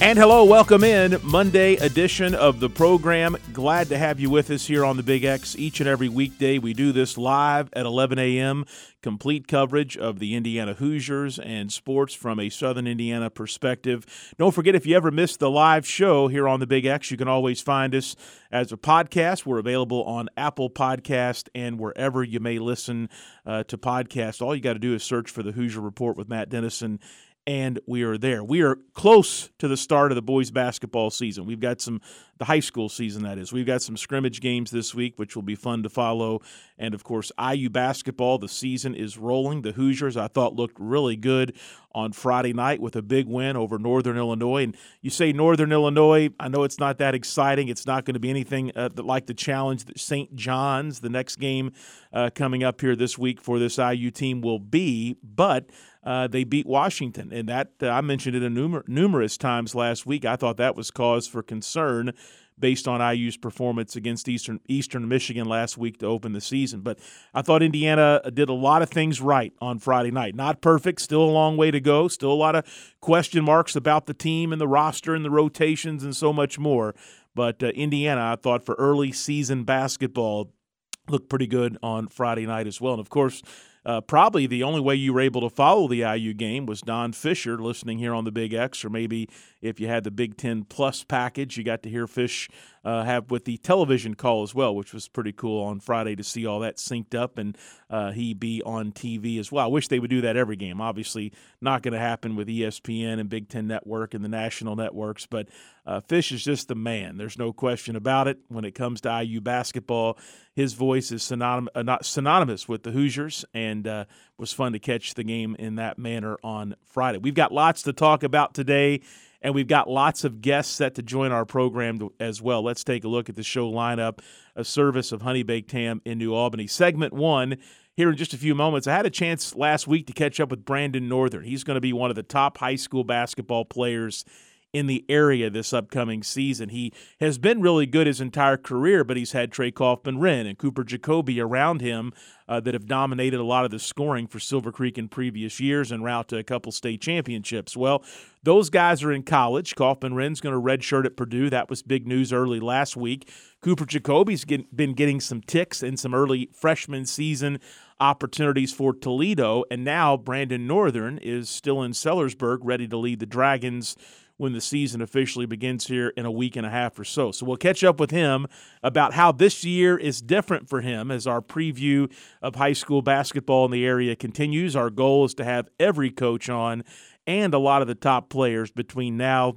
And hello, welcome in Monday edition of the program. Glad to have you with us here on the Big X each and every weekday. We do this live at 11 a.m. Complete coverage of the Indiana Hoosiers and sports from a Southern Indiana perspective. Don't forget, if you ever missed the live show here on the Big X, you can always find us as a podcast. We're available on Apple Podcast and wherever you may listen uh, to podcasts. All you got to do is search for the Hoosier Report with Matt Denison and we are there. We are close to the start of the boys basketball season. We've got some the high school season that is. We've got some scrimmage games this week which will be fun to follow and of course IU basketball the season is rolling. The Hoosiers I thought looked really good on Friday night with a big win over Northern Illinois. And you say Northern Illinois, I know it's not that exciting. It's not going to be anything uh, like the challenge that St. John's, the next game uh, coming up here this week for this IU team, will be. But uh, they beat Washington, and that uh, I mentioned it numer- numerous times last week. I thought that was cause for concern based on IU's performance against Eastern Eastern Michigan last week to open the season. But I thought Indiana did a lot of things right on Friday night. Not perfect, still a long way to go, still a lot of question marks about the team and the roster and the rotations and so much more. But uh, Indiana, I thought for early season basketball looked pretty good on Friday night as well. And of course, uh, probably the only way you were able to follow the IU game was Don Fisher listening here on the Big X, or maybe if you had the Big Ten Plus package, you got to hear Fish uh, have with the television call as well, which was pretty cool on Friday to see all that synced up and uh, he be on TV as well. I wish they would do that every game. Obviously, not going to happen with ESPN and Big Ten Network and the national networks, but uh, Fish is just the man. There's no question about it. When it comes to IU basketball, his voice is synonymous, uh, not synonymous with the Hoosiers, and uh, was fun to catch the game in that manner on Friday. We've got lots to talk about today and we've got lots of guests set to join our program as well. Let's take a look at the show lineup, a service of Honey Baked Ham in New Albany. Segment one, here in just a few moments. I had a chance last week to catch up with Branden Northern. He's going to be one of the top high school basketball players in the area this upcoming season. He has been really good his entire career, but he's had Trey Kaufman-Renn and Cooper Jacoby around him uh, that have dominated a lot of the scoring for Silver Creek in previous years and route to a couple state championships. Well, those guys are in college. Kaufman-Renn's going to redshirt at Purdue. That was big news early last week. Cooper Jacoby's get, been getting some ticks in some early freshman season opportunities for Toledo, and now Branden Northern is still in Sellersburg, ready to lead the Dragons when the season officially begins here in a week and a half or so. So we'll catch up with him about how this year is different for him as our preview of high school basketball in the area continues. Our goal is to have every coach on and a lot of the top players between now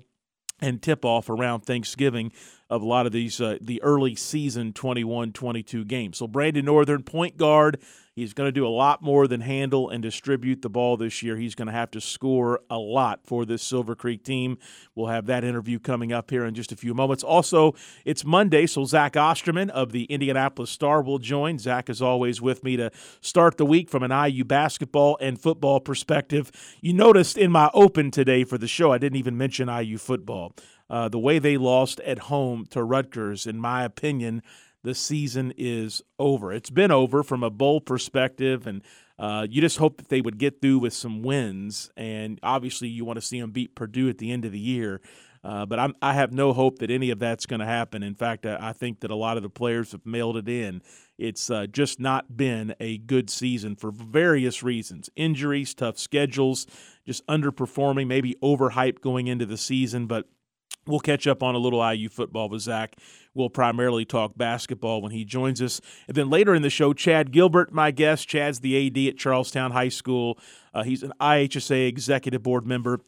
and tip off around Thanksgiving of a lot of these uh, the early season 21-22 games. So Branden Northern point guard He's going to do a lot more than handle and distribute the ball this year. He's going to have to score a lot for this Silver Creek team. We'll have that interview coming up here in just a few moments. Also, it's Monday, so Zach Osterman of the Indianapolis Star will join. Zach is always with me to start the week from an IU basketball and football perspective. You noticed in my open today for the show, I didn't even mention IU football. Uh, the way they lost at home to Rutgers, in my opinion, the season is over. It's been over from a bowl perspective, and uh, you just hope that they would get through with some wins. And obviously, you want to see them beat Purdue at the end of the year. Uh, but I'm, i have no hope that any of that's going to happen. In fact, I, I, think that a lot of the players have mailed it in. It's uh, just not been a good season for various reasons injuries, tough schedules, just underperforming, maybe overhyped going into the season. But We'll catch up on a little IU football with Zach. We'll primarily talk basketball when he joins us. And then later in the show, Chad Gilbert, my guest. Chad's the AD at Charlestown High School. Uh, he's an IHSAA executive board member.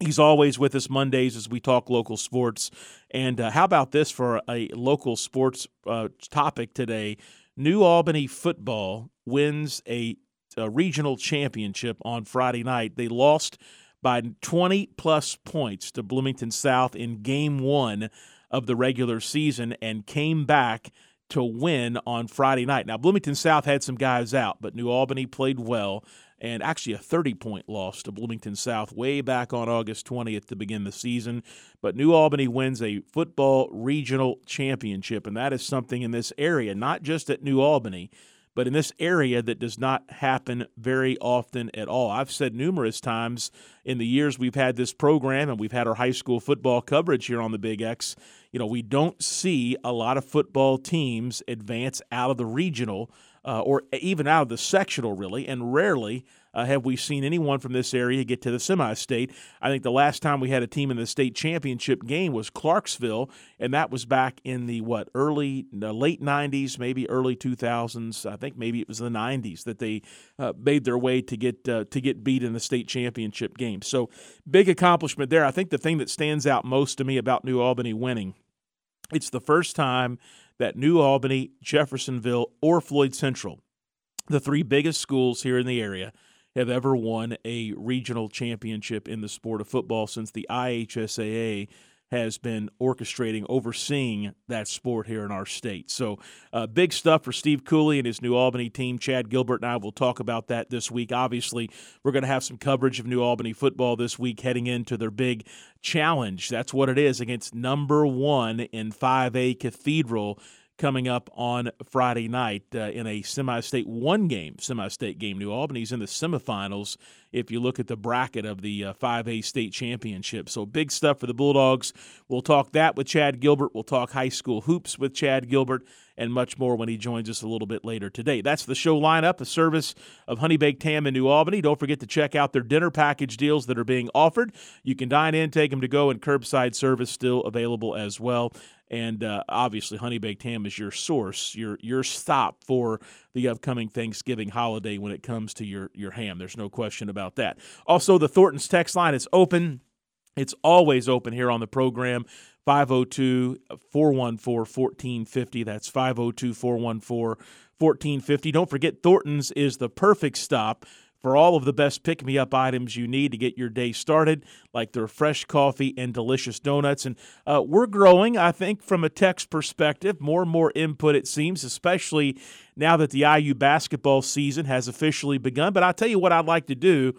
He's always with us Mondays as we talk local sports. And uh, how about this for a local sports uh, topic today? New Albany football wins a, a regional championship on Friday night. They lost by 20 plus points to Bloomington South in game one of the regular season and came back to win on Friday night. Now, Bloomington South had some guys out, but New Albany played well and actually a 30 point loss to Bloomington South way back on August 20th to begin the season. But New Albany wins a football regional championship, and that is something in this area, not just at New Albany, but in this area that does not happen very often at all. I've said numerous times in the years we've had this program and we've had our high school football coverage here on the Big X, you know, we don't see a lot of football teams advance out of the regional uh, or even out of the sectional, really, and rarely uh, have we seen anyone from this area get to the semi-state. I think the last time we had a team in the state championship game was Clarksville, and that was back in the what early, the late '90s, maybe early 2000s. I think maybe it was the '90s that they uh, made their way to get uh, to get beat in the state championship game. So big accomplishment there. I think the thing that stands out most to me about New Albany winning, it's the first time that New Albany, Jeffersonville, or Floyd Central, the three biggest schools here in the area, have ever won a regional championship in the sport of football since the IHSAA has been orchestrating, overseeing that sport here in our state. So, uh, big stuff for Steve Cooley and his New Albany team. Chad Gilbert and I will talk about that this week. Obviously, we're going to have some coverage of New Albany football this week heading into their big challenge. That's what it is against number one in 5A Cathedral coming up on Friday night uh, in a semi state one game, semi state game. New Albany's in the semifinals if you look at the bracket of the uh, 5A state championship. So big stuff for the Bulldogs. We'll talk that with Chad Gilbert. We'll talk high school hoops with Chad Gilbert and much more when he joins us a little bit later today. That's the show lineup, a service of Honey Baked Ham in New Albany. Don't forget to check out their dinner package deals that are being offered. You can dine in, take them to go, and curbside service still available as well. And uh, obviously, Honey Baked Ham is your source, your your stop for the upcoming Thanksgiving holiday when it comes to your your ham. There's no question about that. Also, the Thornton's text line is open. It's always open here on the program. 502 414 1450. That's 502 414 1450. Don't forget, Thornton's is the perfect stop for all of the best pick me up items you need to get your day started, like their fresh coffee and delicious donuts. And uh, we're growing, I think, from a text perspective. More and more input, it seems, especially now that the IU basketball season has officially begun. But I'll tell you what I'd like to do.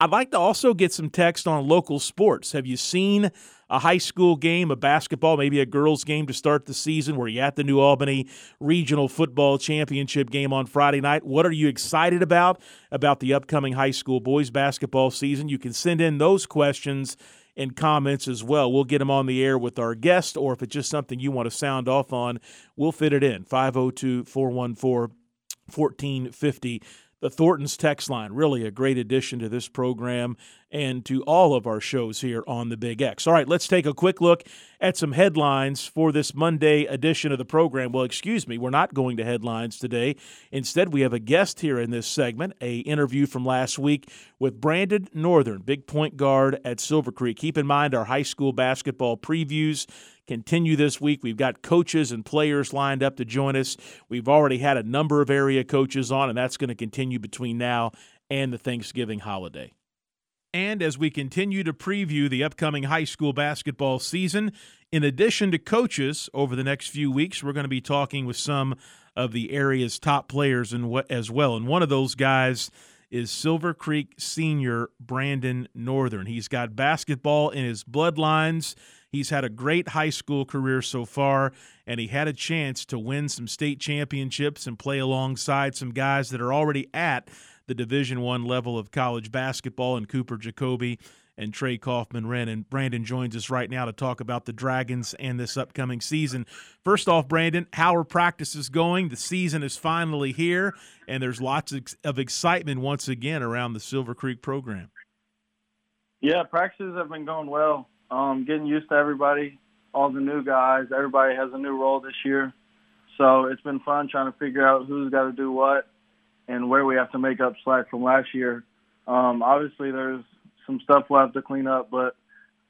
I'd like to also get some text on local sports. Have you seen a high school game, a basketball, maybe a girls' game to start the season? Were you at the New Albany Regional Football Championship game on Friday night? What are you excited about about the upcoming high school boys basketball season? You can send in those questions and comments as well. We'll get them on the air with our guest, or if it's just something you want to sound off on, we'll fit it in. 502 414 1450 the Thornton's text line. Really a great addition to this program and to all of our shows here on the Big X. All right, let's take a quick look at some headlines for this Monday edition of the program. Well, excuse me, we're not going to headlines today. Instead, we have a guest here in this segment, a interview from last week with Branden Northern, big point guard at Silver Creek. Keep in mind our high school basketball previews continue this week. We've got coaches and players lined up to join us. We've already had a number of area coaches on, and that's going to continue between now and the Thanksgiving holiday. And as we continue to preview the upcoming high school basketball season, in addition to coaches over the next few weeks, we're going to be talking with some of the area's top players as well. And one of those guys is Silver Creek senior Branden Northern. He's got basketball in his bloodlines. He's had a great high school career so far, and he had a chance to win some state championships and play alongside some guys that are already at the Division One level of college basketball, and Cooper Jacoby and Trey Kaufman-Renn. And Branden joins us right now to talk about the Dragons and this upcoming season. First off, Branden, how are practices going? The season is finally here, and there's lots of excitement once again around the Silver Creek program. Yeah, practices have been going well. Um, getting used to everybody, all the new guys. Everybody has a new role this year. So it's been fun trying to figure out who's got to do what and where we have to make up slack from last year. Um, obviously, there's some stuff we'll have to clean up, but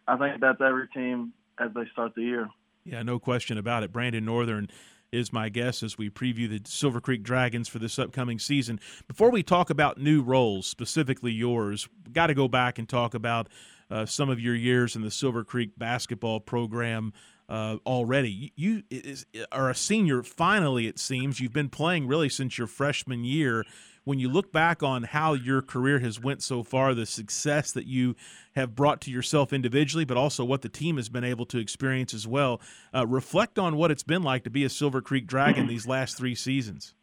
I think that's every team as they start the year. Yeah, no question about it. Branden Northern is my guest as we preview the Silver Creek Dragons for this upcoming season. Before we talk about new roles, specifically yours, got to go back and talk about uh, some of your years in the Silver Creek basketball program uh, already. You, is, are a senior. Finally, it seems you've been playing really since your freshman year. When you look back on how your career has went so far, the success that you have brought to yourself individually, but also what the team has been able to experience as well, uh, reflect on what it's been like to be a Silver Creek Dragon these last three seasons.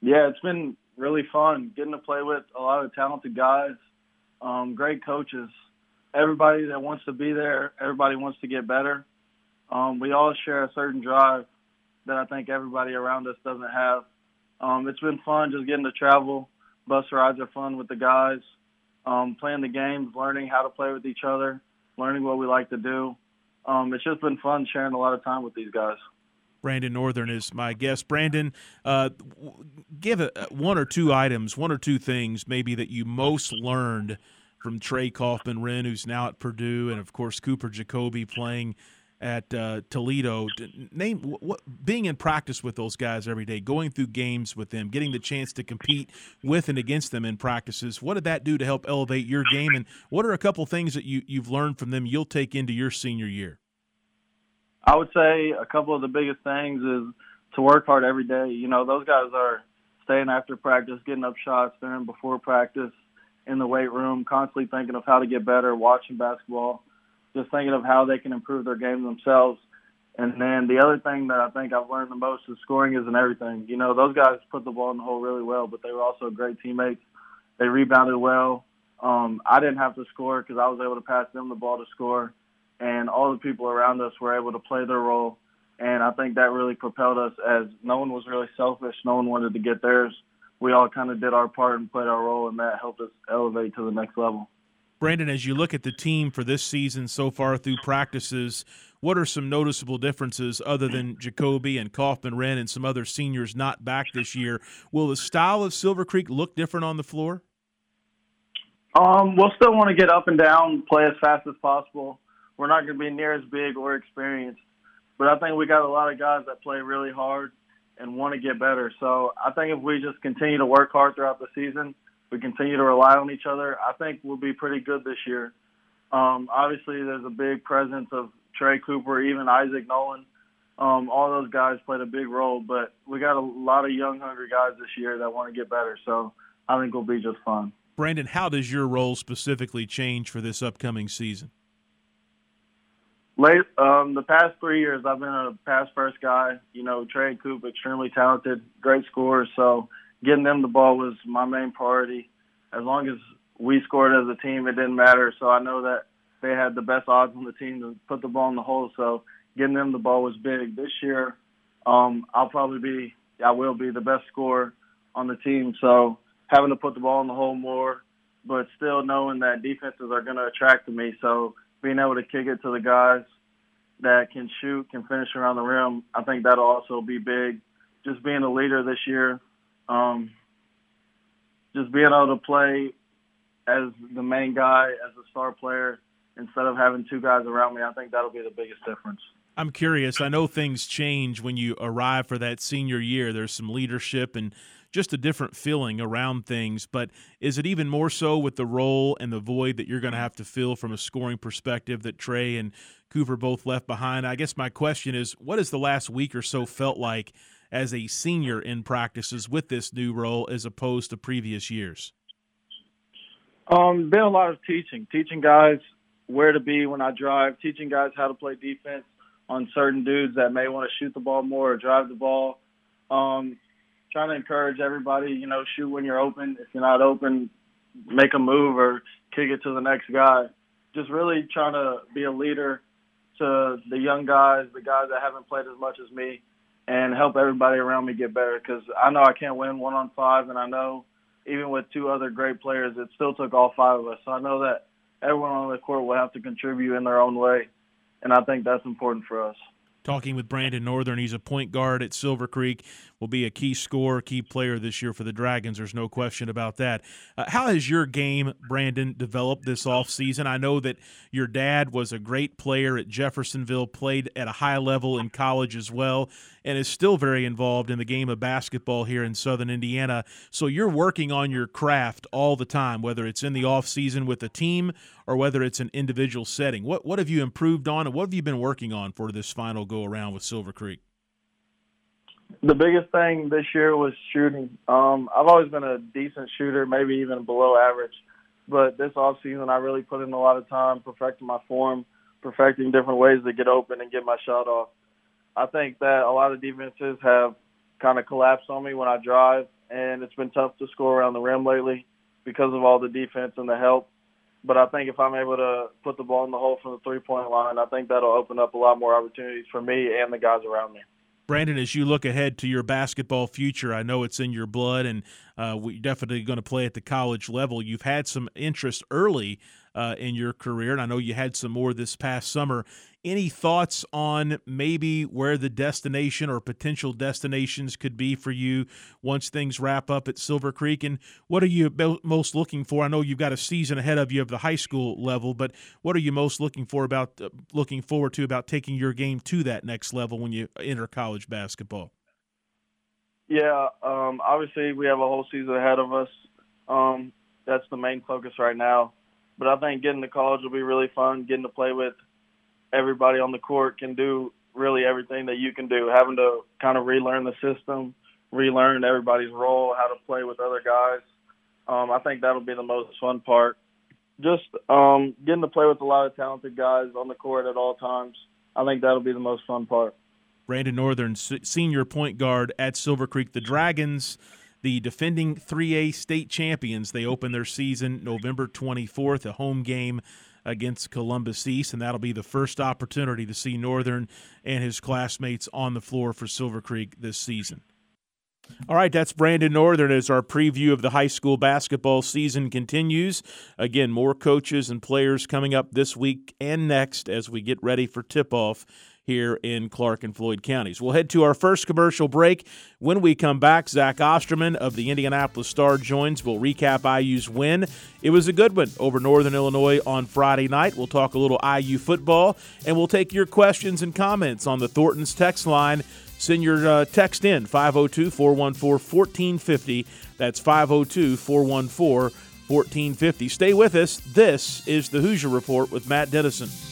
Yeah, it's been really fun getting to play with a lot of talented guys, um, great coaches, everybody that wants to be there, everybody wants to get better um, we all share a certain drive that I think everybody around us doesn't have. Um, it's been fun just getting to travel. Bus rides are fun with the guys. Um, playing the games, learning how to play with each other, learning what we like to do. Um, it's just been fun sharing a lot of time with these guys. Branden Northern is my guest. Branden, uh, give a, one or two items, one or two things maybe that you most learned from Trey Kaufman-Renn, who's now at Purdue, and of course Cooper Jacoby playing at uh, Toledo. Name what being in practice with those guys every day, going through games with them, getting the chance to compete with and against them in practices. What did that do to help elevate your game? And what are a couple things that you you've learned from them you'll take into your senior year? I would say a couple of the biggest things is to work hard every day. You know, those guys are staying after practice, getting up shots during before practice, in the weight room, constantly thinking of how to get better, watching basketball just thinking of how they can improve their game themselves. And then the other thing that I think I've learned the most is scoring isn't everything. You know, those guys put the ball in the hole really well, but they were also great teammates. They rebounded well. Um, I didn't have to score because I was able to pass them the ball to score, and all the people around us were able to play their role. And I think that really propelled us as no one was really selfish. No one wanted to get theirs. We all kind of did our part and played our role, and that helped us elevate to the next level. Branden, as you look at the team for this season so far through practices, what are some noticeable differences other than Jacoby and Kaufman-Renn and some other seniors not back this year? Will the style of Silver Creek look different on the floor? Um, we'll still want to get up and down, play as fast as possible. We're not going to be near as big or experienced, but I think we got a lot of guys that play really hard and want to get better. So I think if we just continue to work hard throughout the season, we continue to rely on each other, I think we'll be pretty good this year. Um, obviously, there's a big presence of Trey Cooper, even Isaac Nolan. Um, all those guys played a big role, but we got a lot of young, hungry guys this year that want to get better. So I think we'll be just fine. Branden, how does your role specifically change for this upcoming season? Late, um, the past three years, I've been a pass first guy. You know, Trey Coop, extremely talented, great scorer. So getting them the ball was my main priority. As long as we scored as a team, it didn't matter. So I know that they had the best odds on the team to put the ball in the hole. So getting them the ball was big. This year, um, I'll probably be, I will be the best scorer on the team. So having to put the ball in the hole more, but still knowing that defenses are going to attract to me. So being able to kick it to the guys that can shoot, can finish around the rim, I think that'll also be big. Just being a leader this year, um, just being able to play as the main guy, as a star player, instead of having two guys around me, I think that'll be the biggest difference. I'm curious. I know things change when you arrive for that senior year. There's some leadership and just a different feeling around things. But is it even more so with the role and the void that you're going to have to fill from a scoring perspective that Trey and Cooper both left behind? I guess my question is what has the last week or so felt like as a senior in practices with this new role as opposed to previous years? Um, been a lot of teaching, teaching guys where to be when I drive, teaching guys how to play defense on certain dudes that may want to shoot the ball more or drive the ball. Um, trying to encourage everybody, you know, shoot when you're open. If you're not open, make a move or kick it to the next guy. Just really trying to be a leader to the young guys, the guys that haven't played as much as me, and help everybody around me get better because I know I can't win one on five, and I know even with two other great players, it still took all five of us. So I know that everyone on the court will have to contribute in their own way, and I think that's important for us talking with Branden Northern. He's a point guard at Silver Creek, will be a key scorer, key player this year for the Dragons. There's no question about that. Uh, how has your game, Branden, developed this offseason? I know that your dad was a great player at Jeffersonville, played at a high level in college as well, and is still very involved in the game of basketball here in Southern Indiana. So you're working on your craft all the time, whether it's in the offseason with a team or whether it's an individual setting. What, what have you improved on, and what have you been working on for this final go around with Silver Creek? The biggest thing this year was shooting. Um, I've always been a decent shooter, maybe even below average. But this off season, I really put in a lot of time perfecting my form, perfecting different ways to get open and get my shot off. I think that a lot of defenses have kind of collapsed on me when I drive, and it's been tough to score around the rim lately because of all the defense and the help. But I think if I'm able to put the ball in the hole from the three point line, I think that'll open up a lot more opportunities for me and the guys around me. Branden, as you look ahead to your basketball future, I know it's in your blood, and uh, we're definitely going to play at the college level. You've had some interest early uh, in your career, and I know you had some more this past summer. Any thoughts on maybe where the destination or potential destinations could be for you once things wrap up at Silver Creek? And what are you most looking for? I know you've got a season ahead of you of the high school level, but what are you most looking for about uh, looking forward to about taking your game to that next level when you enter college basketball? Yeah, um, obviously we have a whole season ahead of us. Um, that's the main focus right now. But I think getting to college will be really fun. Getting to play with everybody on the court can do really everything that you can do. Having to kind of relearn the system, relearn everybody's role, how to play with other guys. Um, I think that'll be the most fun part. Just um, getting to play with a lot of talented guys on the court at all times. I think that'll be the most fun part. Branden Northern, senior point guard at Silver Creek. The Dragons, the defending 3A state champions, they open their season November 24th, a home game against Columbus East, and that'll be the first opportunity to see Northern and his classmates on the floor for Silver Creek this season. All right, that's Branden Northern as our preview of the high school basketball season continues. Again, more coaches and players coming up this week and next as we get ready for tip off here in Clark and Floyd counties. We'll head to our first commercial break. When we come back, Zach Osterman of the Indianapolis Star joins. We'll recap IU's win. It was a good one over Northern Illinois on Friday night. We'll talk a little IU football, and we'll take your questions and comments on the Thornton's text line. Send your uh, text in 502 414 1450. That's 502 414 1450. Stay with us. This is the Hoosier Report with Matt Denison.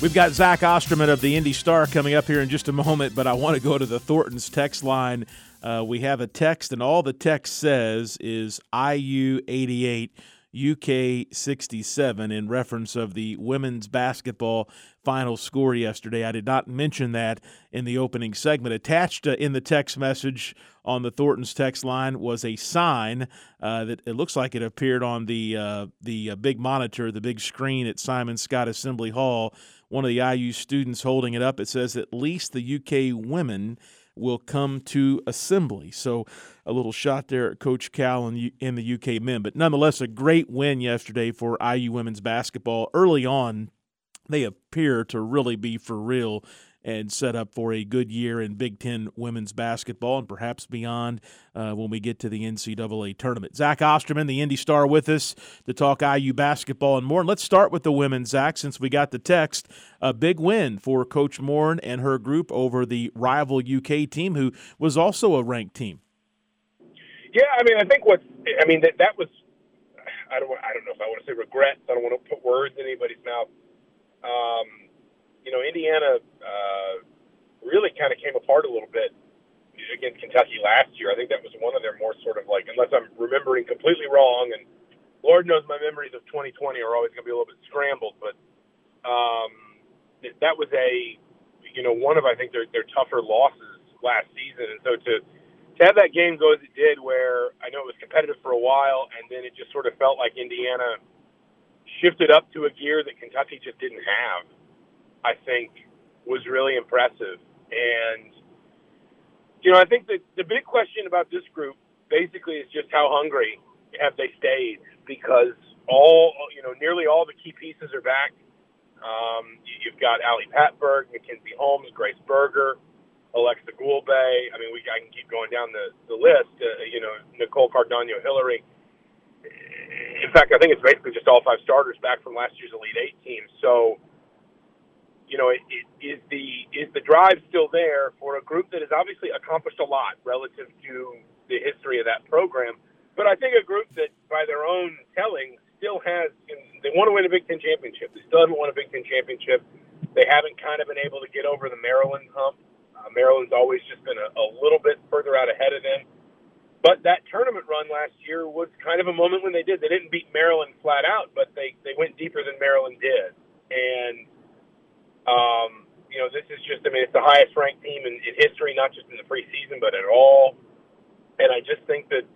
We've got Zach Osterman of the Indy Star coming up here in just a moment, but I want to go to the Thornton's text line. Uh, we have a text, and all the text says is IU 88, UK 67, in reference of the women's basketball final score yesterday. I did not mention that in the opening segment. Attached uh, in the text message on the Thornton's text line was a sign uh, that it looks like it appeared on the uh, the uh, big monitor, the big screen at Simon Skjodt Assembly Hall one of the IU students holding it up. It says at least the UK women will come to assembly. So a little shot there at Coach Cal and, the UK men. But nonetheless, a great win yesterday for IU women's basketball. Early on, they appear to really be for real and set up for a good year in Big Ten women's basketball and perhaps beyond uh, when we get to the NCAA tournament. Zach Osterman, the Indy Star, with us to talk IU basketball and more. And let's start with the women, Zach, since we got the text. A big win for Coach Moren and her group over the rival UK team, who was also a ranked team. Yeah, I mean, I think what I mean that that was I don't I don't know if I want to say regrets. I don't want to put words in anybody's mouth. Um, you know, Indiana uh, really kind of came apart a little bit against Kentucky last year. I think that was one of their more sort of like, unless I'm remembering completely wrong, and Lord knows my memories of 2020 are always going to be a little bit scrambled, but um, that was a, you know, one of I think their their tougher losses last season, and so to to have that game go as it did, where I know it was competitive for a while, and then it just sort of felt like Indiana shifted up to a gear that Kentucky just didn't have. I think was really impressive, and you know, I think that the big question about this group basically is just how hungry have they stayed because all you know, nearly all the key pieces are back. Um, you've got Ali Patberg, Mackenzie Holmes, Grace Berger, Aleksa Gulbe. I mean, we I can keep going down the the list. Uh, you know, Nicole Cardaño-Hillary. In fact, I think it's basically just all five starters back from last year's Elite Eight team. So, you know, it, it, is the is the drive still there for a group that has obviously accomplished a lot relative to the history of that program? But I think a group that, by their own telling, still has. They want to win a Big Ten championship. They still haven't won a Big Ten championship. They haven't kind of been able to get over the Maryland hump. Uh, Maryland's always just been a, a little bit further out ahead of them. But that tournament run last year was kind of a moment when they did. They didn't beat Maryland flat out, but they they went deeper than Maryland did. And um, you know, this is just I mean, it's the highest ranked team in, in history, not just in the preseason, but at all. And I just think that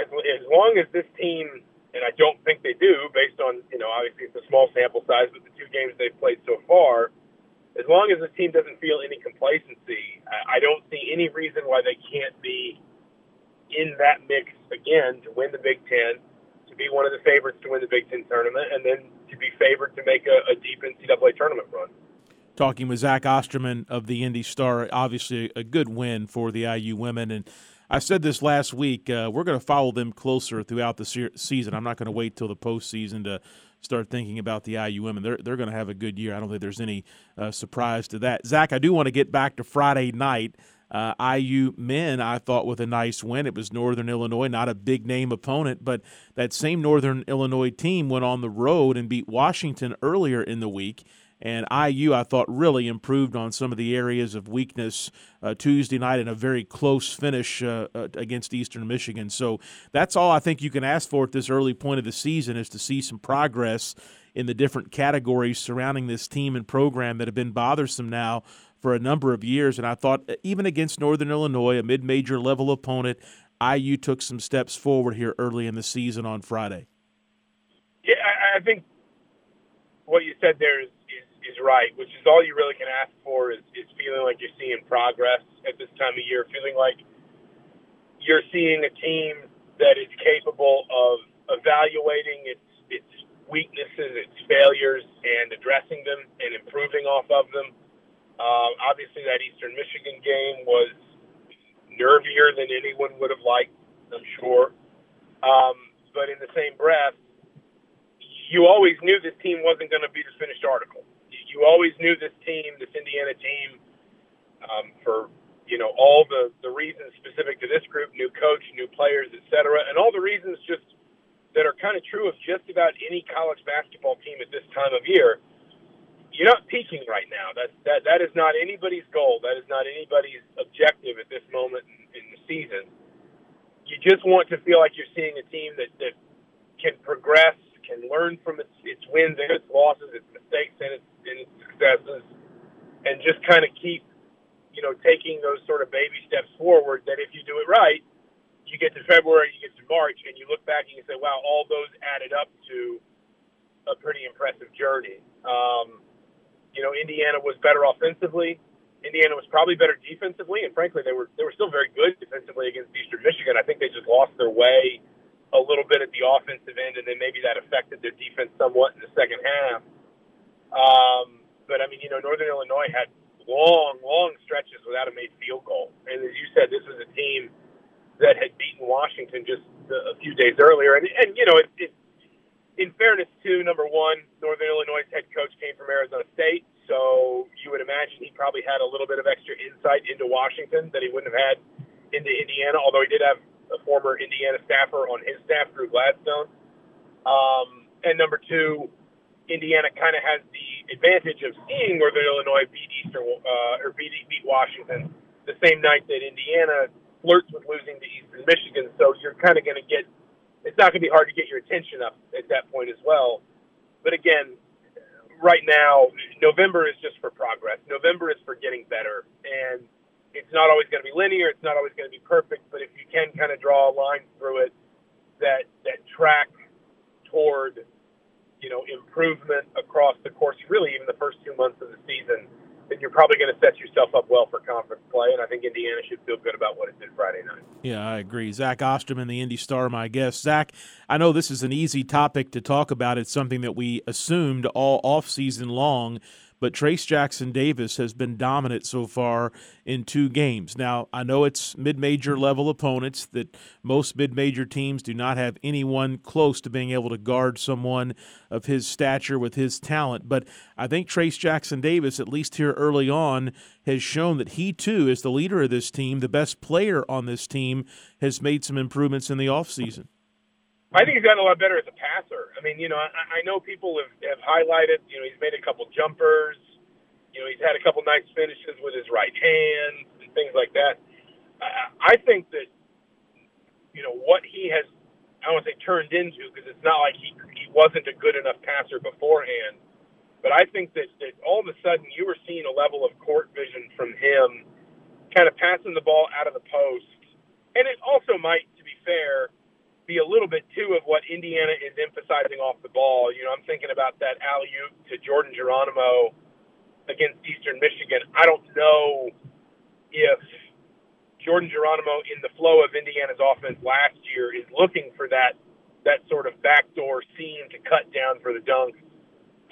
as, as long as this team, and I don't think they do, based on you know, obviously it's a small sample size, but the two games they've played so far as long as the team doesn't feel any complacency, I don't see any reason why they can't be in that mix again to win the Big Ten, to be one of the favorites to win the Big Ten tournament, and then to be favored to make a, a deep NCAA tournament run. Talking with Zach Osterman of the Indy Star, obviously a good win for the IU women, and I said this last week. Uh, we're going to follow them closer throughout the se- season. I'm not going to wait till the postseason to start thinking about the IU women. They're they're going to have a good year. I don't think there's any uh, surprise to that. Zach, I do want to get back to Friday night. Uh, IU men, I thought, with a nice win. It was Northern Illinois, not a big name opponent, but that same Northern Illinois team went on the road and beat Washington earlier in the week. And IU, I thought, really improved on some of the areas of weakness uh, Tuesday night in a very close finish uh, uh, against Eastern Michigan. So that's all I think you can ask for at this early point of the season is to see some progress in the different categories surrounding this team and program that have been bothersome now for a number of years. And I thought, uh, even against Northern Illinois, a mid major level opponent, IU took some steps forward here early in the season on Friday. Yeah, I think what you said there is is right, which is all you really can ask for is, is feeling like you're seeing progress at this time of year, feeling like you're seeing a team that is capable of evaluating its its weaknesses, its failures, and addressing them and improving off of them. Uh, obviously, that Eastern Michigan game was nervier than anyone would have liked, I'm sure. Um, but in the same breath, you always knew this team wasn't going to be the finished article you always knew this team, this Indiana team, um, for you know all the the reasons specific to this group, new coach, new players, et cetera, and all the reasons just that are kind of true of just about any college basketball team at this time of year. You're not peaking right now. That that that is not anybody's goal. That is not anybody's objective at this moment in, in the season. You just want to feel like you're seeing a team that that can progress, can learn from its its wins and its losses, its mistakes and its and successes, and just kind of keep, you know, taking those sort of baby steps forward. That if you do it right, you get to February, you get to March, and you look back and you say, wow, all those added up to a pretty impressive journey. Um, you know, Indiana was better offensively. Indiana was probably better defensively, and frankly, they were they were still very good defensively against Eastern Michigan. I think they just lost their way a little bit at the offensive end, and then maybe that affected their defense somewhat in the second half. Um, but I mean, you know, Northern Illinois had long, long stretches without a made field goal, and as you said, this was a team that had beaten Washington just a few days earlier. And, and you know, it, it, in fairness to number one, Northern Illinois' head coach came from Arizona State, so you would imagine he probably had a little bit of extra insight into Washington that he wouldn't have had into Indiana. Although he did have a former Indiana staffer on his staff, Drew Gladstone. Um, and number two, Indiana kind of has the advantage of seeing Northern Illinois beat Eastern uh, or beat, beat Washington the same night that Indiana flirts with losing to Eastern Michigan. So you're kind of going to get. It's not going to be hard to get your attention up at that point as well. But again, right now, November is just for progress. November is for getting better, and it's not always going to be linear. It's not always going to be perfect. But if you can kind of draw a line through it that that track toward you know improvement across the course, really even the first two months of the season then you're probably going to set yourself up well for conference play. And I think Indiana should feel good about what it did Friday night. Yeah, I agree. Zach Osterman, the Indy Star, my guest. Zach, I know this is an easy topic to talk about. It's something that we assumed all off season long but Trayce Jackson Davis has been dominant so far in two games. Now, I know it's mid major level opponents that most mid major teams do not have anyone close to being able to guard someone of his stature with his talent, but I think Trayce Jackson Davis, at least here early on, has shown that he too is the leader of this team, the best player on this team, has made some improvements in the offseason. I think he's gotten a lot better as a passer. I mean, you know, I, I know people have, have highlighted, you know, he's made a couple jumpers. You know, he's had a couple nice finishes with his right hand and things like that. I, I think that, you know, what he has, I don't want to say turned into, because it's not like he, he wasn't a good enough passer beforehand. But I think that, that all of a sudden you were seeing a level of court vision from him, kind of passing the ball out of the post. And it also might, to be fair, be a little bit too of what Indiana is emphasizing off the ball. You know, I'm thinking about that alley oop to Jordan Geronimo against Eastern Michigan. I don't know if Jordan Geronimo, in the flow of Indiana's offense last year, is looking for that that sort of backdoor seam to cut down for the dunk,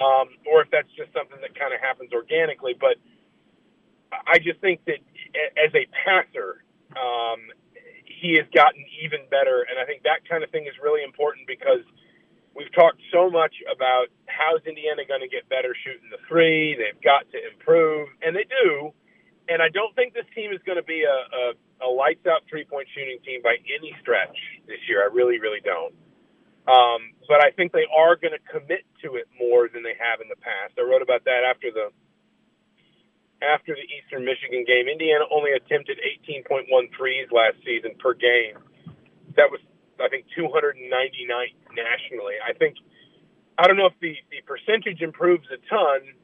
um, or if that's just something that kind of happens organically. But I just think that as a passer, um, he has gotten even better. And I think that kind of thing is really important because we've talked so much about how's Indiana going to get better shooting the three. They've got to improve, and they do. And I don't think this team is going to be a, a, a lights out three point shooting team by any stretch this year. I really, really don't. Um, but I think they are going to commit to it more than they have in the past. I wrote about that after the after the Eastern Michigan game. Indiana only attempted 18.1 threes last season per game. That was, I think, 299 nationally. I think, I don't know if the, the percentage improves a ton,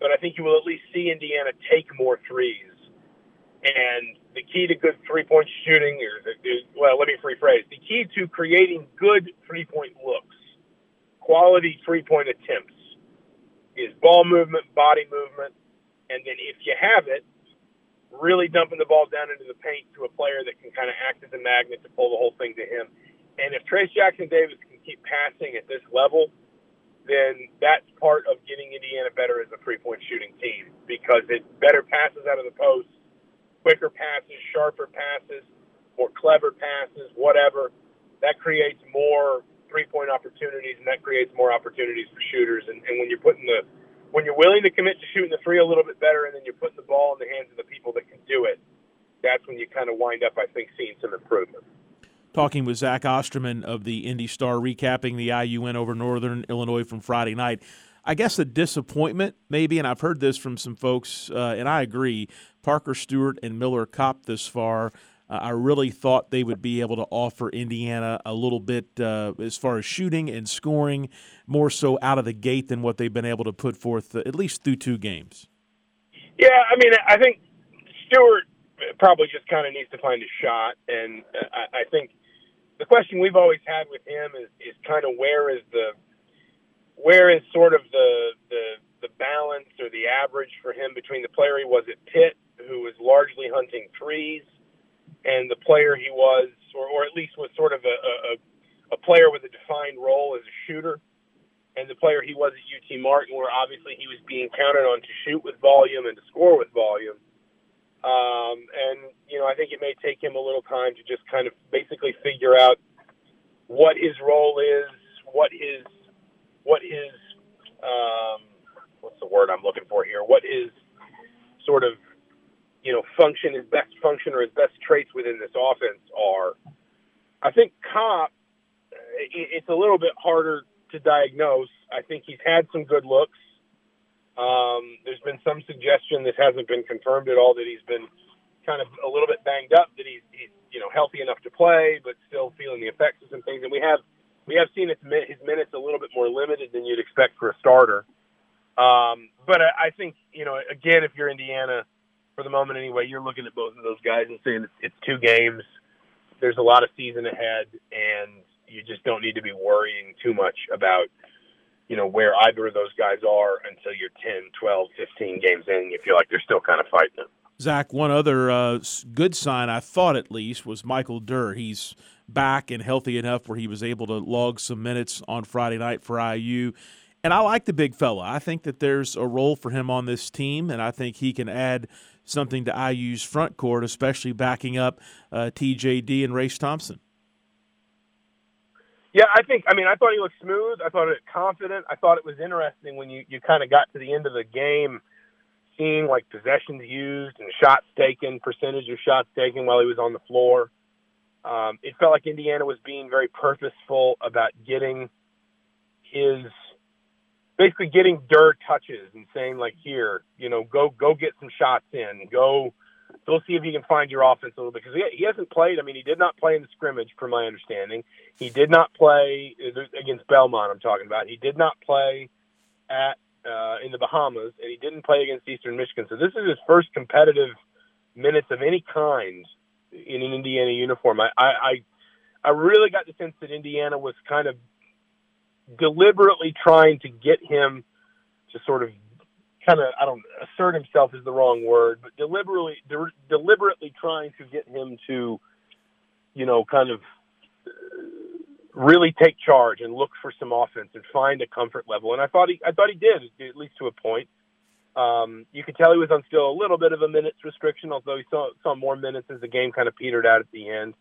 but I think you will at least see Indiana take more threes. And the key to good three point shooting, or the, well, let me rephrase the key to creating good three point looks, quality three point attempts, is ball movement, body movement, and then if you have it, really dumping the ball down into the paint to a player that can kind of act as a magnet to pull the whole thing to him. And if Trayce Jackson Davis can keep passing at this level, then that's part of getting Indiana better as a three point shooting team because it better passes out of the post, quicker passes, sharper passes, more clever passes, whatever. That creates more three point opportunities and that creates more opportunities for shooters. And, and when you're putting the when you're willing to commit to shooting the three a little bit better, and then you're putting the ball in the hands of the people that can do it, that's when you kind of wind up, I think, seeing some improvement. Talking with Zach Osterman of the Indy Star, recapping the IU win over Northern Illinois from Friday night. I guess a disappointment, maybe, and I've heard this from some folks, uh, and I agree. Parker Stewart and Miller Kopp this far uh, I really thought they would be able to offer Indiana a little bit uh, as far as shooting and scoring, more so out of the gate than what they've been able to put forth, uh, at least through two games. Yeah, I mean, I think Stewart probably just kind of needs to find a shot, and uh, I, I think the question we've always had with him is, is kind of where is the where is sort of the the the balance or the average for him between the player he was at Pitt, who was largely hunting threes, and the player he was, or, or at least was sort of a, a, a player with a defined role as a shooter, and the player he was at UT Martin, where obviously he was being counted on to shoot with volume and to score with volume. Um, and you know, I think it may take him a little time to just kind of basically figure out what his role is, what his what his um, what's the word I'm looking for here? What his sort of you know, function, his best function or his best traits within this offense are. I think Kopp, it's a little bit harder to diagnose. I think he's had some good looks. Um, there's been some suggestion this hasn't been confirmed at all that he's been kind of a little bit banged up, that he's, he's you know healthy enough to play, but still feeling the effects of some things. And we have we have seen his, his minutes a little bit more limited than you'd expect for a starter. Um, but I, I think you know again, if you're Indiana, for the moment anyway, you're looking at both of those guys and saying it's, two games. There's a lot of season ahead, and you just don't need to be worrying too much about you know where either of those guys are until you're 10, 12, 15 games in. You feel like they're still kind of fighting. Zach, one other uh, good sign I thought at least was Michael Durr. He's back and healthy enough where he was able to log some minutes on Friday night for IU. And I like the big fella. I think that there's a role for him on this team, and I think he can add something to IU's front court, especially backing up uh, TJD and Race Thompson. Yeah, I think. I mean, I thought he looked smooth. I thought it confident. I thought it was interesting when you you kind of got to the end of the game, seeing like possessions used and shots taken, percentage of shots taken while he was on the floor. Um, it felt like Indiana was being very purposeful about getting his basically getting Durr touches and saying like here you know go go get some shots in. Go go see if you can find your offense a little bit. Because he, he hasn't played i mean he did not play in the scrimmage from my understanding. He did not play uh, against belmont i'm talking about. He did not play at uh, in the bahamas and he didn't play against eastern michigan. So this is his first competitive minutes of any kind in an indiana uniform. I i i really got the sense that indiana was kind of deliberately trying to get him to sort of kind of I don't assert himself is the wrong word, but deliberately de- deliberately trying to get him to you know kind of really take charge and look for some offense and find a comfort level. And I thought he I thought he did at least to a point. Um, you could tell he was on still a little bit of a minutes restriction, although he saw, saw more minutes as the game kind of petered out at the end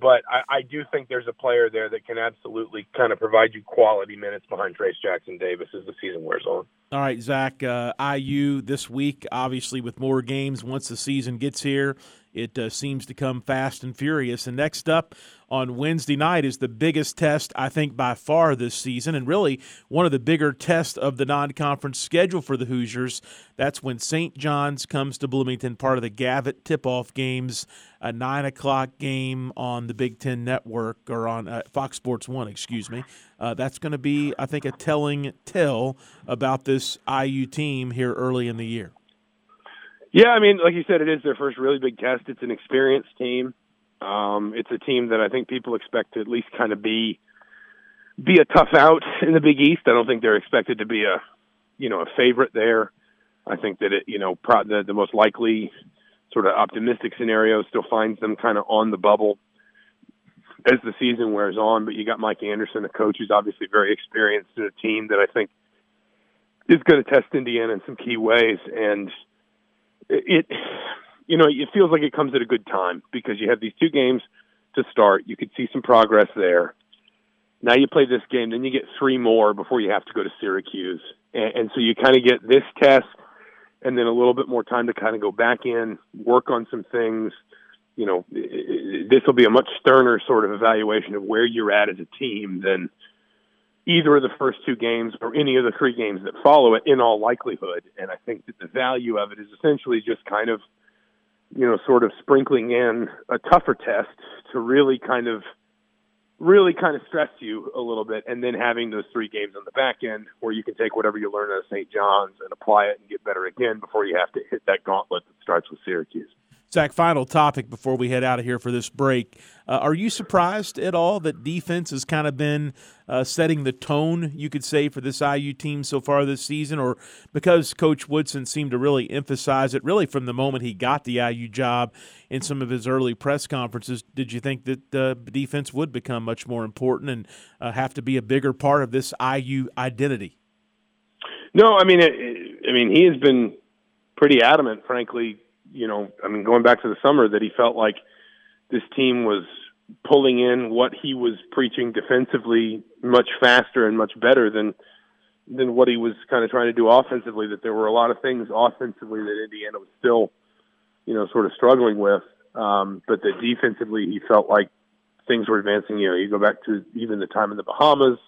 but I, I do think there's a player there that can absolutely kind of provide you quality minutes behind Trayce Jackson Davis as the season wears on. All right, Zach, uh, IU this week, obviously with more games once the season gets here, it uh, seems to come fast and furious. And next up on Wednesday night is the biggest test, I think, by far this season, and really one of the bigger tests of the non conference schedule for the Hoosiers. That's when St. John's comes to Bloomington, part of the Gavitt tip off games, a 9 o'clock game on the Big Ten Network, or on uh, Fox Sports 1, excuse me. Uh, that's going to be, I think, a telling tell about this IU team here early in the year. Yeah, I mean, like you said, it is their first really big test. It's an experienced team. Um, it's a team that I think people expect to at least kind of be be a tough out in the Big East. I don't think they're expected to be a you know a favorite there. I think that it you know pro- the the most likely sort of optimistic scenario still finds them kind of on the bubble as the season wears on. But you got Mike Anderson, a coach who's obviously very experienced in a team that I think is going to test Indiana in some key ways. And it, you know, it feels like it comes at a good time because you have these two games to start. You could see some progress there. Now you play this game, then you get three more before you have to go to Syracuse, and, and so you kind of get this test, and then a little bit more time to kind of go back in, work on some things. You know, this will be a much sterner sort of evaluation of where you're at as a team than either of the first two games or any of the three games that follow it in all likelihood. And I think that the value of it is essentially just kind of, you know, sort of sprinkling in a tougher test to really kind of, really kind of stress you a little bit. And then having those three games on the back end where you can take whatever you learn at St. John's and apply it and get better again before you have to hit that gauntlet that starts with Syracuse. Zach, final topic before we head out of here for this break. Uh, are you surprised at all that defense has kind of been uh, setting the tone, you could say, for this IU team so far this season? Or because Coach Woodson seemed to really emphasize it, really from the moment he got the IU job in some of his early press conferences, did you think that uh, defense would become much more important and uh, have to be a bigger part of this IU identity? No, I mean, it, I mean, he has been pretty adamant, frankly, you know, I mean, going back to the summer, that he felt like this team was pulling in what he was preaching defensively much faster and much better than than what he was kind of trying to do offensively. That there were a lot of things offensively that Indiana was still, you know, sort of struggling with. Um, but that defensively, he felt like things were advancing. You know, you go back to even the time in the Bahamas.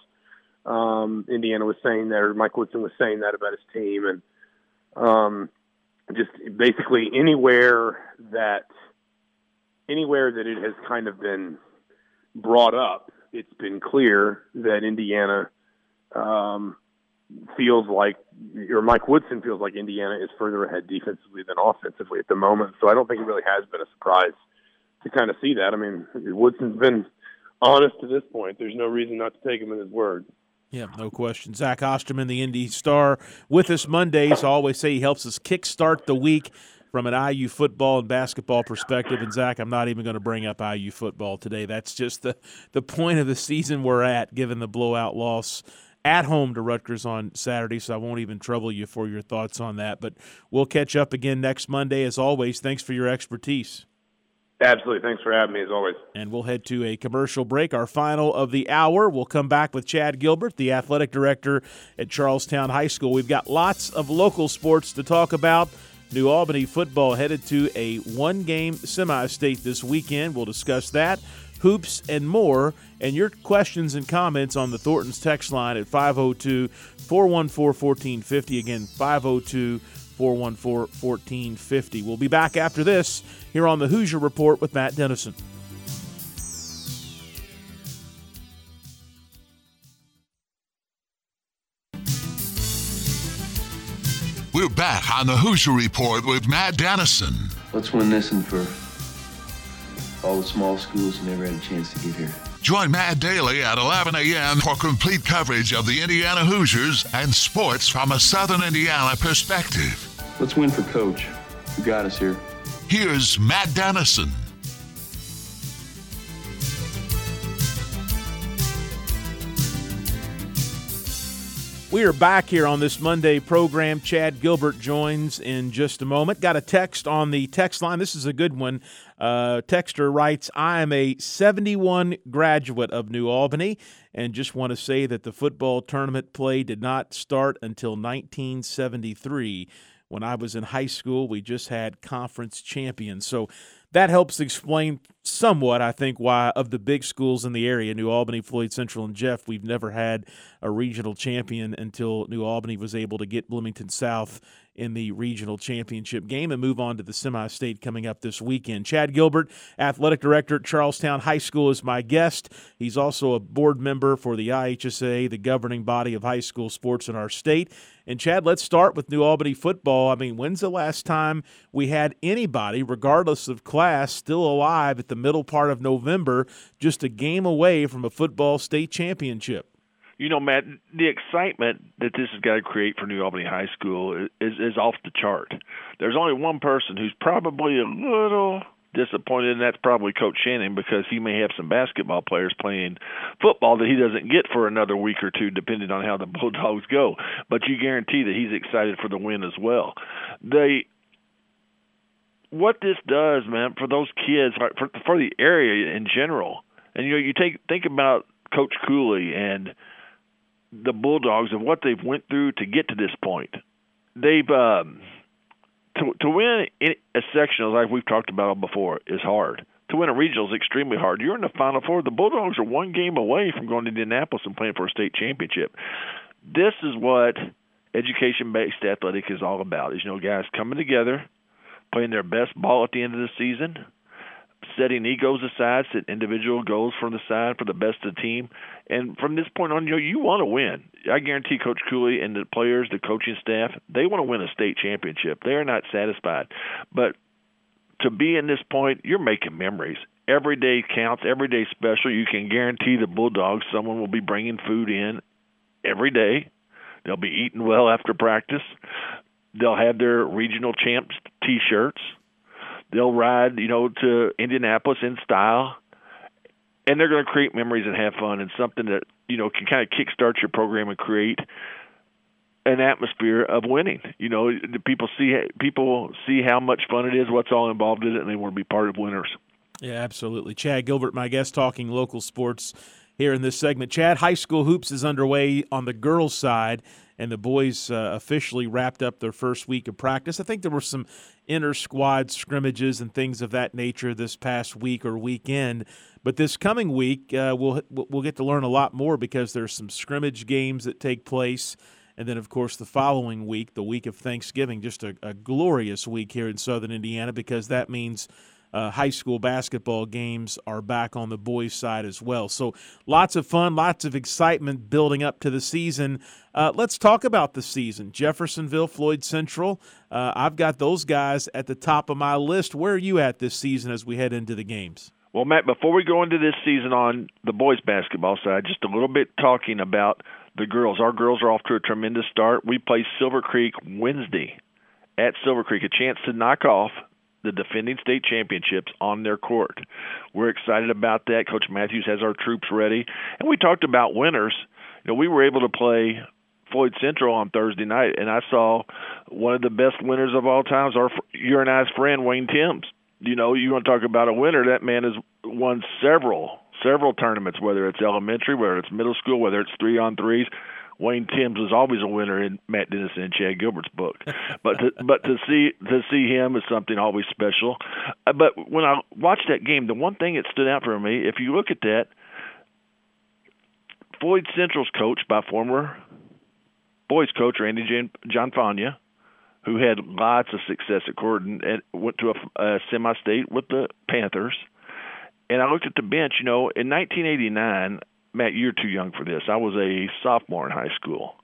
Um, Indiana was saying that, or Mike Woodson was saying that about his team, and um, just basically anywhere that anywhere that it has kind of been brought up, it's been clear that Indiana um, feels like, or Mike Woodson feels like Indiana is further ahead defensively than offensively at the moment. So I don't think it really has been a surprise to kind of see that. I mean, Woodson's been honest to this point. There's no reason not to take him at his word. Yeah, no question. Zach Osterman, the Indy Star, with us Mondays. I always say he helps us kickstart the week from an IU football and basketball perspective. And Zach, I'm not even going to bring up IU football today. That's just the the point of the season we're at, given the blowout loss at home to Rutgers on Saturday. So I won't even trouble you for your thoughts on that. But we'll catch up again next Monday. As always, thanks for your expertise. Absolutely. Thanks for having me, as always. And we'll head to a commercial break, our final of the hour. We'll come back with Chad Gilbert, the athletic director at Charlestown High School. We've got lots of local sports to talk about. New Albany football headed to a one game semi state this weekend. We'll discuss that, hoops, and more. And your questions and comments on the Thornton's text line at 502 414 1450. Again, 502 414 1450. We'll be back after this here on the Hoosier Report with Matt Denison. We're back on the Hoosier Report with Matt Denison. Let's win this one for all the small schools who never had a chance to get here. Join Matt Daly at 11 a.m. for complete coverage of the Indiana Hoosiers and sports from a Southern Indiana perspective. Let's win for Coach, who got us here. Here's Matt Denison. We are back here on this Monday program. Chad Gilbert joins in just a moment. Got a text on the text line. This is a good one. Uh, texter writes, I am a 71 graduate of New Albany and just want to say that the football tournament play did not start until 1973. When I was in high school, we just had conference champions. So that helps explain somewhat, I think, why of the big schools in the area, New Albany, Floyd Central, and Jeff, we've never had a regional champion until New Albany was able to get Bloomington South in the regional championship game and move on to the semi state coming up this weekend. Chad Gilbert, athletic director at Charlestown High School, is my guest. He's also a board member for the IHSAA, the governing body of high school sports in our state. And Chad, let's start with New Albany football. I mean, when's the last time we had anybody, regardless of class, still alive at the middle part of November, just a game away from a football state championship? you know, Matt, the excitement that this has got to create for New Albany High School is is off the chart. There's only one person who's probably a little disappointed, and that's probably Coach Shannon because he may have some basketball players playing football that he doesn't get for another week or two, depending on how the Bulldogs go. But you guarantee that he's excited for the win as well. They what this does, man, for those kids, for for the area in general, and you know, you take think about Coach Cooley and the Bulldogs of what they've went through to get to this point. They've um, to to win a sectional like we've talked about before is hard. To win a regional is extremely hard. You're in the Final Four. The Bulldogs are one game away from going to Indianapolis and playing for a state championship. This is what education-based athletic is all about. Is you know guys coming together, playing their best ball at the end of the season, setting egos aside, set individual goals from the side for the best of the team. And from this point on, you know, you want to win. I guarantee Coach Cooley and the players, the coaching staff, they want to win a state championship. They are not satisfied. But to be in this point, you're making memories. Every day counts. Every day special. You can guarantee the Bulldogs someone will be bringing food in every day. They'll be eating well after practice. They'll have their regional champs T-shirts they'll ride, you know, to Indianapolis in style, and they're going to create memories and have fun and something that you know can kind of kickstart your program and create an atmosphere of winning. You know, people see people see how much fun it is, what's all involved in it, and they want to be part of winners. Yeah, absolutely. Chad Gilbert, my guest, talking local sports here in this segment. Chad, high school hoops is underway on the girls' side and the boys uh, officially wrapped up their first week of practice. I think there were some inter squad scrimmages and things of that nature this past week or weekend. But this coming week, uh, we'll we'll get to learn a lot more because there's some scrimmage games that take place And then, of course, the following week, the week of Thanksgiving, just a, a glorious week here in Southern Indiana because that means uh, high school basketball games are back on the boys' side as well. So lots of fun, lots of excitement building up to the season. Uh, let's talk about the season. Jeffersonville, Floyd Central. Uh, I've got those guys at the top of my list. Where are you at this season as we head into the games? Well, Matt, before we go into this season on the boys' basketball side, just a little bit talking about the girls. Our girls are off to a tremendous start. We play Silver Creek Wednesday at Silver Creek, a chance to knock off the defending state championships on their court. We're excited about that. Coach Matthews has our troops ready. And we talked about winners. You know, we were able to play Floyd Central on Thursday night, and I saw one of the best winners of all times, our your and I's friend Wayne Timms. You know, you want to talk about a winner? That man has won several several tournaments, whether it's elementary, whether it's middle school, whether it's three on threes. Wayne Timms was always a winner in Matt Denison and Chad Gilbert's book. But to, but to see to see him is something always special. Uh, but when I watched that game, the one thing that stood out for me, if you look at that, Floyd Central's coach by former boys coach Randy John Fania, who had lots of success at Corydon and went to a, a semi-state with the Panthers. And I looked at the bench. You know, in 1989, Matt, you're too young for this. I was a sophomore in high school.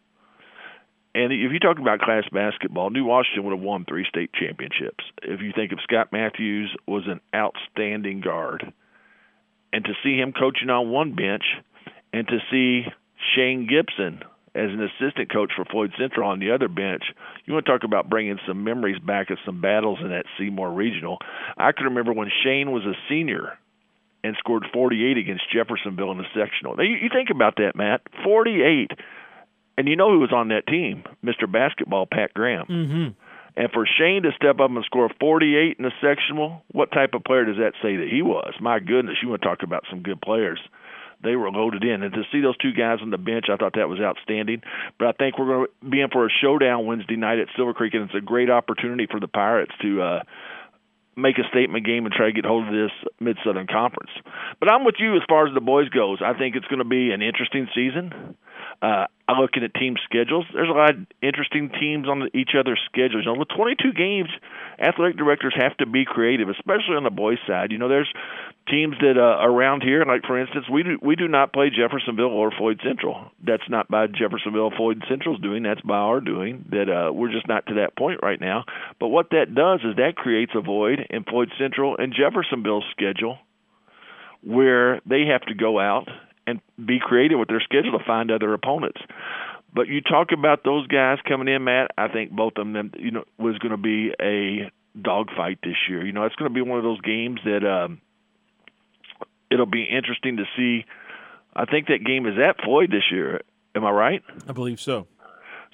And if you talk about class basketball, New Washington would have won three state championships. If you think of Scott Matthews was an outstanding guard, and to see him coaching on one bench, and to see Shane Gibson as an assistant coach for Floyd Central on the other bench, you want to talk about bringing some memories back of some battles in that Seymour Regional. I can remember when Shane was a senior and scored 48 against Jeffersonville in the sectional. Now, you, you think about that, Matt. 48. And you know who was on that team? Mr. Basketball, Pat Graham. Mm-hmm. And for Shane to step up and score 48 in the sectional, what type of player does that say that he was? My goodness, you want to talk about some good players. They were loaded in. And to see those two guys on the bench, I thought that was outstanding. But I think we're going to be in for a showdown Wednesday night at Silver Creek, and it's a great opportunity for the Pirates to uh, make a statement game and try to get hold of this Mid Southern Conference. But I'm with you as far as the boys goes. I think it's going to be an interesting season. Uh, I'm looking at team schedules. There's a lot of interesting teams on each other's schedules. You know, with 22 games, athletic directors have to be creative, especially on the boys' side. You know, there's teams that uh, around here, like for instance, we do we do not play Jeffersonville or Floyd Central. That's not by Jeffersonville Floyd Central's doing. That's by our doing. That uh, we're just not to that point right now. But what that does is that creates a void in Floyd Central and Jeffersonville's schedule, where they have to go out and be creative with their schedule to find other opponents. But you talk about those guys coming in, Matt. I think both of them, you know, was going to be a dogfight this year. You know, it's going to be one of those games that um, it'll be interesting to see. I think that game is at Floyd this year. Am I right? I believe so.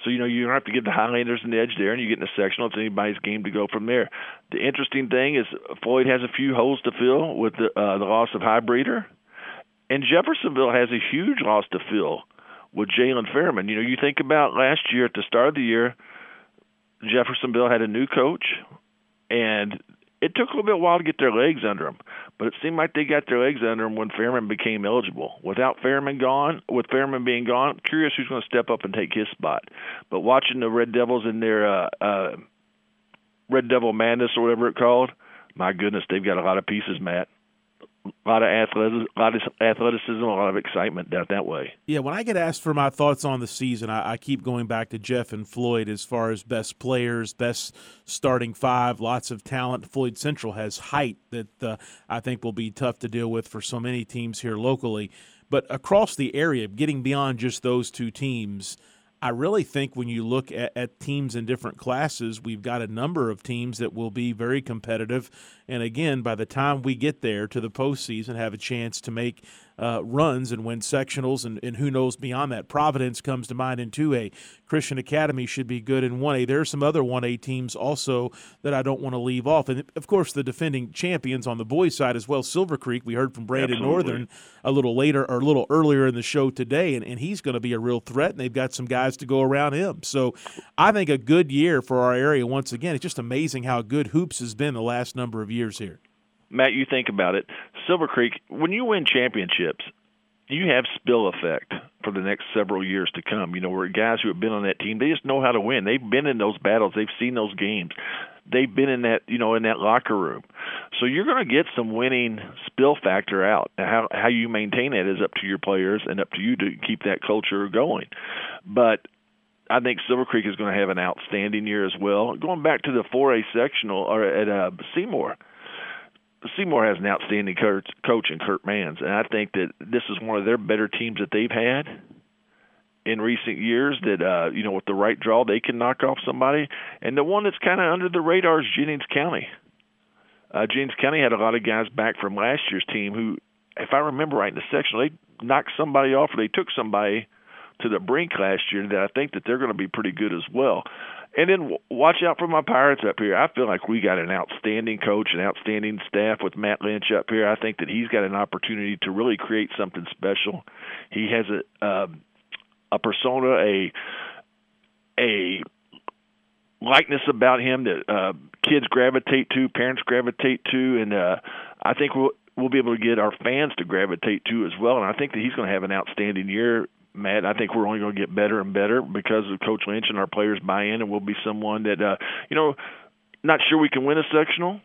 So you know you don't have to give the Highlanders an edge there, and you get in a sectional. It's anybody's game to go from there. The interesting thing is Floyd has a few holes to fill with the uh, the loss of High Breeder, and Jeffersonville has a huge loss to fill with Jalen Fairman. You know, you think about last year at the start of the year, Jeffersonville had a new coach, and it took a little bit while to get their legs under them, but it seemed like they got their legs under them when Fairman became eligible. Without Fairman gone, with Fairman being gone, curious who's going to step up and take his spot. But watching the Red Devils in their uh, uh, Red Devil Madness or whatever it's called, my goodness, they've got a lot of pieces, Matt a lot of athleticism, a lot of athleticism, a lot of excitement down that way. Yeah, when I get asked for my thoughts on the season, I, I, keep going back to Jeff and Floyd as far as best players, best starting five, lots of talent. Floyd Central has height that uh, I think will be tough to deal with for so many teams here locally. But across the area, getting beyond just those two teams – I really think when you look at, at, teams in different classes, we've got a number of teams that will be very competitive. And again, by the time we get there to the postseason, have a chance to make uh, runs and win sectionals, and, and who knows beyond that. Providence comes to mind in 2A. Christian Academy should be good in 1A. There are some other 1A teams also that I don't want to leave off. And of course, the defending champions on the boys' side as well, Silver Creek. We heard from Branden Absolutely. Northern a little later or a little earlier in the show today, and, and he's going to be a real threat, and they've got some guys to go around him. So I think a good year for our area once again. It's just amazing how good hoops has been the last number of years here. Matt, you think about it. Silver Creek, when you win championships, you have spill effect for the next several years to come. You know, where guys who have been on that team, they just know how to win. They've been in those battles. They've seen those games. They've been in that, you know, in that locker room. So you're going to get some winning spill factor out. How how you maintain that is up to your players and up to you to keep that culture going. But I think Silver Creek is going to have an outstanding year as well. Going back to the 4A sectional or at uh, Seymour, Seymour has an outstanding coach, coach in Kurt Mans, and I think that this is one of their better teams that they've had in recent years. That uh, you know, with the right draw, they can knock off somebody. And the one that's kind of under the radar is Jennings County. Uh, Jennings County had a lot of guys back from last year's team who, if I remember right, in the section they knocked somebody off or they took somebody to the brink last year. That I think that they're going to be pretty good as well. And then watch out for my Pirates up here. I feel like we got an outstanding coach, an outstanding staff with Matt Lynch up here. I think that he's got an opportunity to really create something special. He has a uh, a persona, a a likeness about him that uh, kids gravitate to, parents gravitate to, and uh, I think we'll we'll be able to get our fans to gravitate to as well. And I think that he's going to have an outstanding year Matt, I think we're only going to get better and better because of Coach Lynch and our players buy in, and we'll be someone that, uh, you know, not sure we can win a sectional,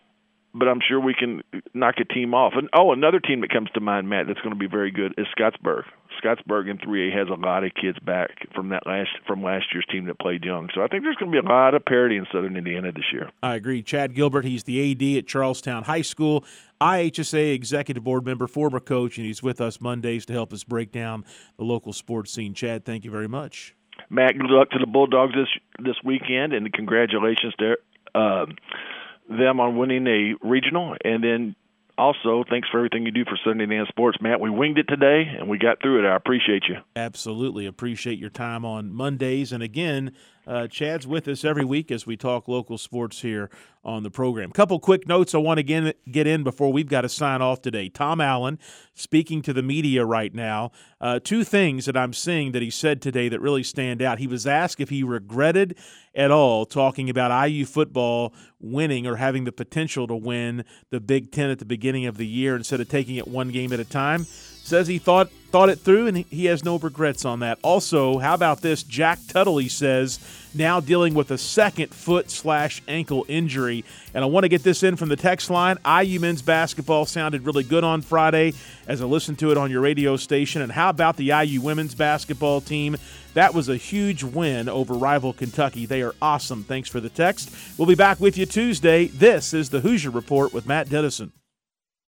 but I'm sure we can knock a team off. And oh, another team that comes to mind, Matt, that's going to be very good is Scottsburg. Scottsburg in 3A has a lot of kids back from that last from last year's team that played young. So I think there's going to be a lot of parity in Southern Indiana this year. I agree. Chad Gilbert, he's the AD at Charlestown High School. IHSAA executive board member, former coach, and he's with us Mondays to help us break down the local sports scene. Chad, thank you very much. Matt, good luck to the Bulldogs this this weekend, and congratulations to uh, them on winning a regional, and then also, thanks for everything you do for Sunday Night Sports, Matt. We winged it today and we got through it. I appreciate you. Absolutely. Appreciate your time on Mondays. And again, uh, Chad's with us every week as we talk local sports here on the program. Couple quick notes I want to get, get in before we've got to sign off today. Tom Allen speaking to the media right now. Uh, two things that I'm seeing that he said today that really stand out. He was asked if he regretted at all talking about IU football winning or having the potential to win the Big Ten at the beginning of the year instead of taking it one game at a time. Says he thought thought it through and he has no regrets on that. Also, how about this? Jack Tuttle, he says, now dealing with a second foot slash ankle injury. And I want to get this in from the text line. IU men's basketball sounded really good on Friday as I listened to it on your radio station. And how about the IU women's basketball team? That was a huge win over rival Kentucky. They are awesome. Thanks for the text. We'll be back with you Tuesday. This is the Hoosier Report with Matt Denison.